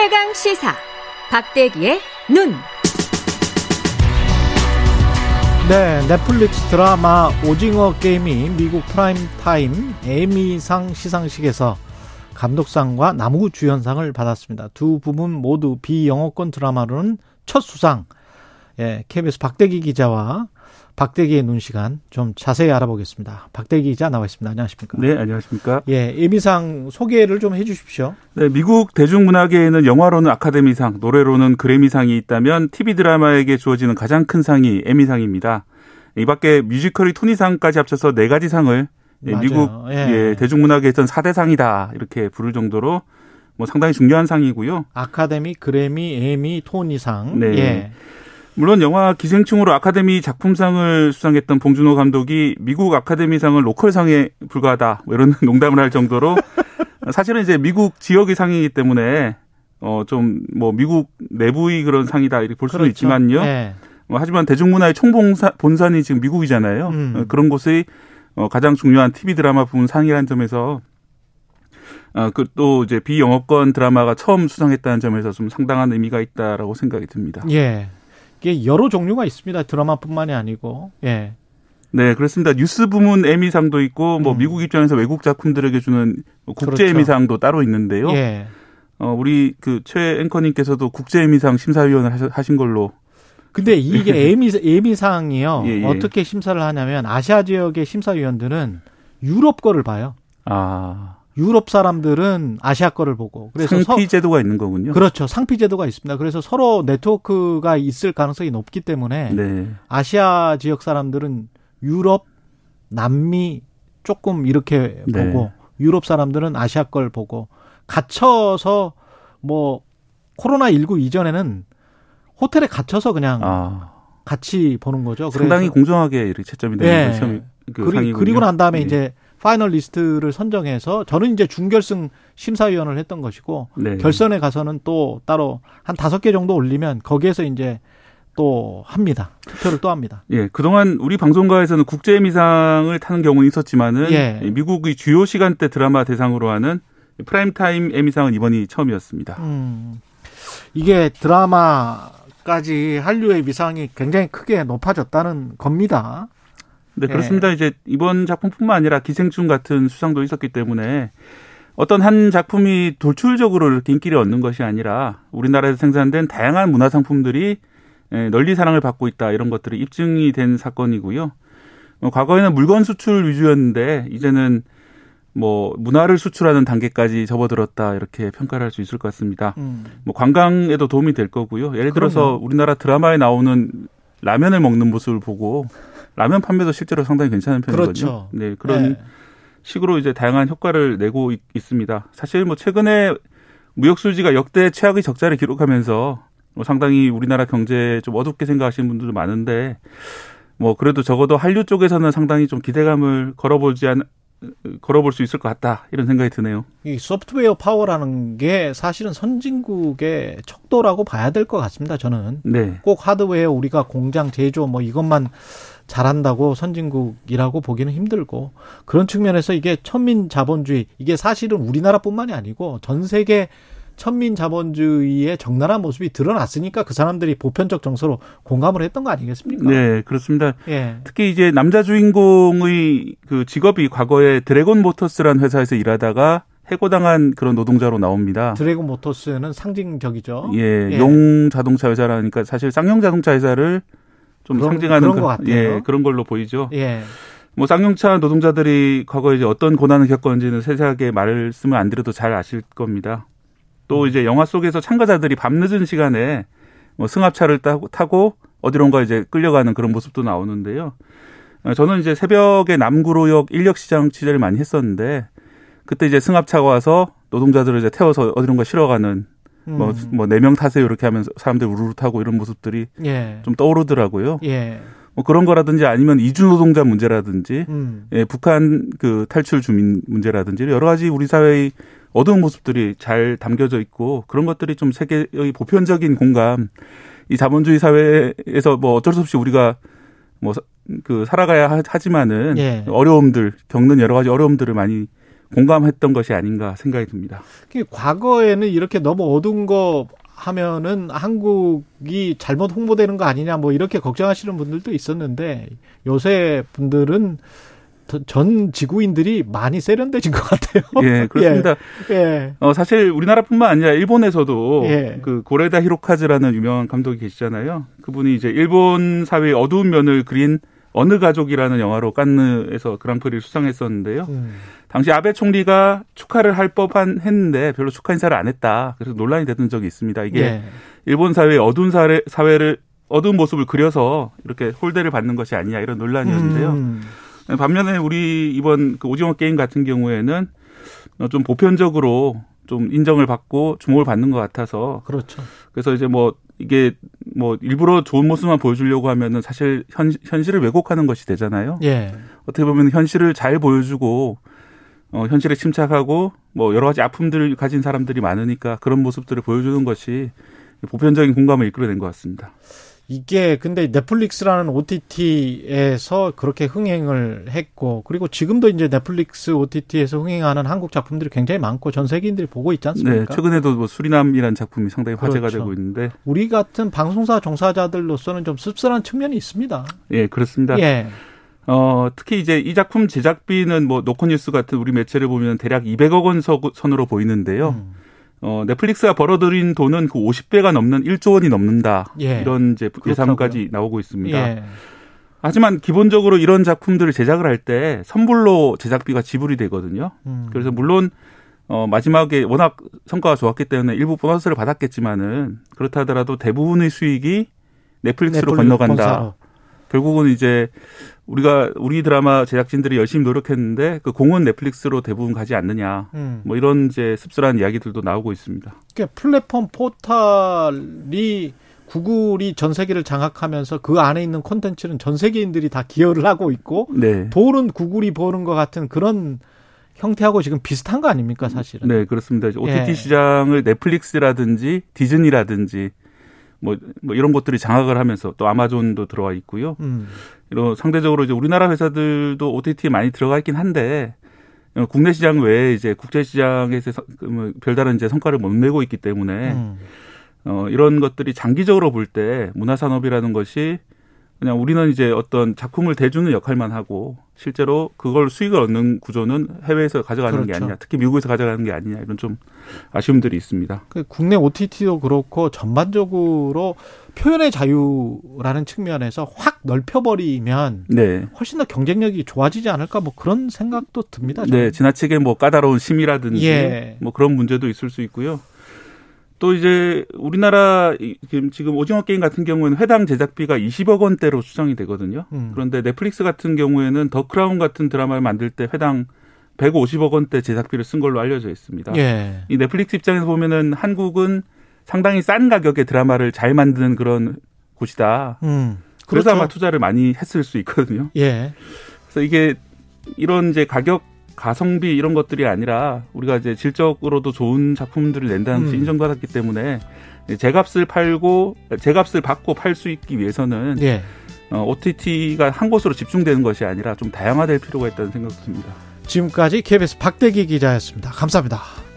최강 시사 박대기의 눈. 네, 넷플릭스 드라마 오징어 게임이 미국 프라임타임 에미상 시상식에서 감독상과 남우 주연상을 받았습니다. 두 부문 모두 비영어권 드라마로는 첫 수상. 예, KBS 박대기 기자와 박대기의 눈 시간 좀 자세히 알아보겠습니다. 박대기 기자 나와 있습니다. 안녕하십니까? 네, 안녕하십니까? 예, 에미상 소개를 좀 해주십시오. 네, 미국 대중문화계에는 영화로는 아카데미상, 노래로는 그래미상이 있다면 TV 드라마에게 주어지는 가장 큰 상이 에미상입니다. 이 밖에 뮤지컬이 토니상까지 합쳐서 네 가지 상을 예, 미국 예. 예, 대중문화계에서는 4대 상이다 이렇게 부를 정도로 뭐 상당히 중요한 상이고요. 아카데미, 그래미, 에미, 토니상. 네. 예. 물론 영화 기생충으로 아카데미 작품상을 수상했던 봉준호 감독이 미국 아카데미상을 로컬상에 불과하다 뭐 이런 농담을 할 정도로 사실은 이제 미국 지역의 상이기 때문에 어 좀 뭐 미국 내부의 그런 상이다 이렇게 볼 수도 그렇죠. 있지만요. 네. 뭐 하지만 대중문화의 총본산 본산이 지금 미국이잖아요. 음. 어, 그런 곳의 어 가장 중요한 TV 드라마 부문 상이라는 점에서 어, 그또 이제 비영어권 드라마가 처음 수상했다는 점에서 좀 상당한 의미가 있다라고 생각이 듭니다. 예. 이게 여러 종류가 있습니다. 드라마뿐만이 아니고. 예. 네, 그렇습니다. 뉴스 부문 에미상도 있고 뭐 음. 미국 입장에서 외국 작품들에게 주는 국제 그렇죠. 에미상도 따로 있는데요. 예. 어, 우리 그 최 앵커님께서도 국제 에미상 심사위원을 하신 걸로 근데 이게 에미 에미상이요. 예, 예. 어떻게 심사를 하냐면 아시아 지역의 심사위원들은 유럽 거를 봐요. 아. 유럽 사람들은 아시아 거를 보고 그래서 상피 제도가 있는 거군요. 그렇죠. 상피 제도가 있습니다. 그래서 서로 네트워크가 있을 가능성이 높기 때문에 네. 아시아 지역 사람들은 유럽, 남미 조금 이렇게 네. 보고 유럽 사람들은 아시아 걸 보고 갇혀서 뭐 코로나 19 이전에는 호텔에 갇혀서 그냥 아. 같이 보는 거죠. 상당히 공정하게 이렇게 채점이 되는 네. 시험이 그 그리, 그리고 난 다음에 네. 이제 finalist를 선정해서 저는 이제 준결승 심사위원을 했던 것이고 네. 결선에 가서는 또 따로 한 다섯 개 정도 올리면 거기에서 이제 또 합니다. 투표를 또 합니다. 예, 그동안 우리 방송가에서는 국제 에미상을 타는 경우는 있었지만은 예. 미국의 주요 시간대 드라마 대상으로 하는 프라임타임 에미상은 이번이 처음이었습니다. 음, 이게 드라마까지 한류의 위상이 굉장히 크게 높아졌다는 겁니다. 네, 그렇습니다. 예. 이제 이번 작품뿐만 아니라 기생충 같은 수상도 있었기 때문에 어떤 한 작품이 돌출적으로 이렇게 인기를 얻는 것이 아니라 우리나라에서 생산된 다양한 문화 상품들이 예, 널리 사랑을 받고 있다 이런 것들이 입증이 된 사건이고요. 뭐 과거에는 물건 수출 위주였는데 이제는 뭐 문화를 수출하는 단계까지 접어들었다 이렇게 평가를 할 수 있을 것 같습니다. 음. 뭐 관광에도 도움이 될 거고요. 예를 들어서 그럼요. 우리나라 드라마에 나오는 라면을 먹는 모습을 보고 라면 판매도 실제로 상당히 괜찮은 편이거든요. 그렇죠. 네, 그런 네. 식으로 이제 다양한 효과를 내고 있, 습니다 사실 뭐 최근에 무역 수지가 역대 최악의 적자를 기록하면서 뭐 상당히 우리나라 경제 좀 어둡게 생각하시는 분들도 많은데 뭐 그래도 적어도 한류 쪽에서는 상당히 좀 기대감을 걸어보지 않, 걸어볼 수 있을 것 같다 이런 생각이 드네요. 이 소프트웨어 파워라는 게 사실은 선진국의 척도라고 봐야 될 것 같습니다. 저는 네. 꼭 하드웨어 우리가 공장 제조 뭐 이것만 잘한다고 선진국이라고 보기는 힘들고 그런 측면에서 이게 천민 자본주의 이게 사실은 우리나라뿐만이 아니고 전 세계 천민 자본주의의 적나라한 모습이 드러났으니까 그 사람들이 보편적 정서로 공감을 했던 거 아니겠습니까? 네, 그렇습니다. 예. 특히 이제 남자 주인공의 그 직업이 과거에 드래곤 모터스라는 회사에서 일하다가 해고당한 그런 노동자로 나옵니다. 드래곤 모터스는 상징적이죠. 예, 예. 용 자동차 회사라니까 사실 쌍용 자동차 회사를 좀 그런, 상징하는 그런 그, 예, 그런 걸로 보이죠. 예. 뭐 쌍용차 노동자들이 과거에 이제 어떤 고난을 겪었는지는 세세하게 말씀을 안 드려도 잘 아실 겁니다. 또 음. 이제 영화 속에서 참가자들이 밤늦은 시간에 뭐 승합차를 타고, 타고 어디론가 이제 끌려가는 그런 모습도 나오는데요. 어, 저는 이제 새벽에 남구로역 인력시장 취재를 많이 했었는데 그때 이제 승합차가 와서 노동자들을 이제 태워서 어디론가 실어가는 뭐, 음. 뭐, 네명 타세요 이렇게 하면서 사람들 우르르 타고 이런 모습들이 예. 좀 떠오르더라고요. 예. 뭐 그런 거라든지 아니면 이주 노동자 문제라든지, 음. 예, 북한 그 탈출 주민 문제라든지 여러 가지 우리 사회의 어두운 모습들이 잘 담겨져 있고 그런 것들이 좀 세계의 보편적인 공감, 이 자본주의 사회에서 뭐 어쩔 수 없이 우리가 뭐 그 살아가야 하지만은 예. 어려움들 겪는 여러 가지 어려움들을 많이 공감했던 것이 아닌가 생각이 듭니다. 과거에는 이렇게 너무 어두운 거 하면은 한국이 잘못 홍보되는 거 아니냐 뭐 이렇게 걱정하시는 분들도 있었는데 요새 분들은 전 지구인들이 많이 세련돼진 것 같아요. 예, 그렇습니다. 예. 예. 어, 사실 우리나라뿐만 아니라 일본에서도 예. 그 고레다 히로카즈라는 유명한 감독이 계시잖아요. 그분이 이제 일본 사회의 어두운 면을 그린 어느 가족이라는 영화로 깐느에서 그랑프리를 수상했었는데요. 음. 당시 아베 총리가 축하를 할 법한 했는데 별로 축하 인사를 안 했다. 그래서 논란이 됐던 적이 있습니다. 이게 예. 일본 사회의 어두운 사회, 사회를 어두운 모습을 그려서 이렇게 홀대를 받는 것이 아니냐 이런 논란이었는데요. 음. 반면에 우리 이번 그 오징어 게임 같은 경우에는 좀 보편적으로 좀 인정을 받고 주목을 받는 것 같아서 그렇죠. 그래서 이제 뭐 이게 뭐 일부러 좋은 모습만 보여주려고 하면은 사실 현, 현실을 왜곡하는 것이 되잖아요. 예. 어떻게 보면 현실을 잘 보여주고 어, 현실에 침착하고 뭐 여러 가지 아픔들을 가진 사람들이 많으니까 그런 모습들을 보여주는 것이 보편적인 공감을 이끌어낸 것 같습니다. 이게 근데 넷플릭스라는 OTT에서 그렇게 흥행을 했고 그리고 지금도 이제 넷플릭스 OTT에서 흥행하는 한국 작품들이 굉장히 많고 전 세계인들이 보고 있지 않습니까? 네, 최근에도 뭐 수리남이라는 작품이 상당히 화제가 그렇죠. 되고 있는데 우리 같은 방송사 종사자들로서는 좀 씁쓸한 측면이 있습니다. 예, 그렇습니다. 예. 어, 특히 이제 이 작품 제작비는 뭐 노컷뉴스 같은 우리 매체를 보면 대략 200억 원 선으로 보이는데요. 음. 어, 넷플릭스가 벌어들인 돈은 그 50배가 넘는 1조 원이 넘는다. 예. 이런 이제 예상까지 나오고 있습니다. 예. 하지만 기본적으로 이런 작품들을 제작을 할 때 선불로 제작비가 지불이 되거든요. 음. 그래서 물론 어, 마지막에 워낙 성과가 좋았기 때문에 일부 보너스를 받았겠지만은 그렇다 하더라도 대부분의 수익이 넷플릭스로 넷플릭스 건너간다. 본사로. 결국은 이제 우리가 우리 드라마 제작진들이 열심히 노력했는데 그 공은 넷플릭스로 대부분 가지 않느냐. 음. 뭐 이런 이제 씁쓸한 이야기들도 나오고 있습니다. 그러니까 플랫폼 포탈이 구글이 전 세계를 장악하면서 그 안에 있는 콘텐츠는 전 세계인들이 다 기여를 하고 있고 네. 돈은 구글이 버는 것 같은 그런 형태하고 지금 비슷한 거 아닙니까 사실은? 네 그렇습니다. OTT 예. 시장을 넷플릭스라든지 디즈니라든지 뭐, 뭐 이런 것들이 장악을 하면서 또 아마존도 들어와 있고요. 음. 이런 상대적으로 이제 우리나라 회사들도 OTT에 많이 들어가 있긴 한데 어, 국내 시장 외에 이제 국제 시장에서 그뭐 별다른 이제 성과를 못 내고 있기 때문에 음. 어 이런 것들이 장기적으로 볼 때 문화 산업이라는 것이 그냥 우리는 이제 어떤 작품을 대주는 역할만 하고 실제로 그걸 수익을 얻는 구조는 해외에서 가져가는 그렇죠. 게 아니냐, 특히 미국에서 가져가는 게 아니냐 이런 좀 아쉬움들이 있습니다. 그 국내 OTT도 그렇고 전반적으로 표현의 자유라는 측면에서 확 넓혀버리면 네. 훨씬 더 경쟁력이 좋아지지 않을까 뭐 그런 생각도 듭니다. 저는. 네, 지나치게 뭐 까다로운 심의라든지 예. 뭐 그런 문제도 있을 수 있고요. 또 이제 우리나라 지금 오징어 게임 같은 경우에는 회당 제작비가 20억 원대로 추정이 되거든요. 음. 그런데 넷플릭스 같은 경우에는 더 크라운 같은 드라마를 만들 때 회당 150억 원대 제작비를 쓴 걸로 알려져 있습니다. 예. 이 넷플릭스 입장에서 보면은 한국은 상당히 싼 가격의 드라마를 잘 만드는 그런 곳이다. 음. 그래서 그렇죠. 아마 투자를 많이 했을 수 있거든요. 예. 그래서 이게 이런 이제 가격 가성비 이런 것들이 아니라 우리가 이제 질적으로도 좋은 작품들을 낸다는 것이 음. 인정받았기 때문에 제값을 팔고 제값을 받고 팔 수 있기 위해서는 예. 어, OTT가 한 곳으로 집중되는 것이 아니라 좀 다양화될 필요가 있다는 생각도 듭니다. 지금까지 KBS 박대기 기자였습니다. 감사합니다.